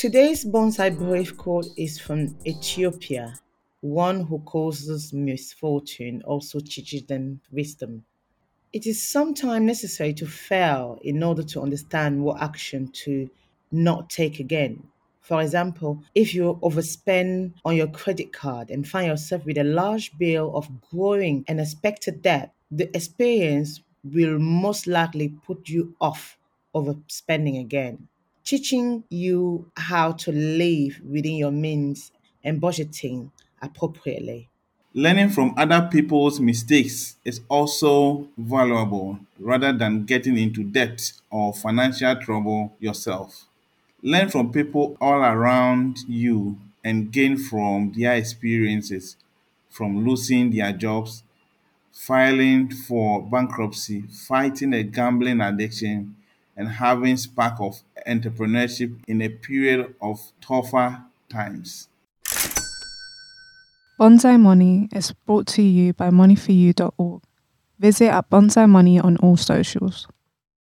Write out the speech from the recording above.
Today's bonsai brave quote is from Ethiopia. One who causes misfortune also teaches them wisdom. It is sometimes necessary to fail in order to understand what action to not take again. For example, if you overspend on your credit card and find yourself with a large bill of growing and expected debt, the experience will most likely put you off overspending again, teaching you how to live within your means and budgeting appropriately. Learning from other people's mistakes is also valuable rather than getting into debt or financial trouble yourself. Learn from people all around you and gain from their experiences, from losing their jobs, filing for bankruptcy, fighting a gambling addiction, and having spark of entrepreneurship in a period of tougher times. Bonsai Money is brought to you by moneyforyou.org. Visit at Bonsai Money on all socials.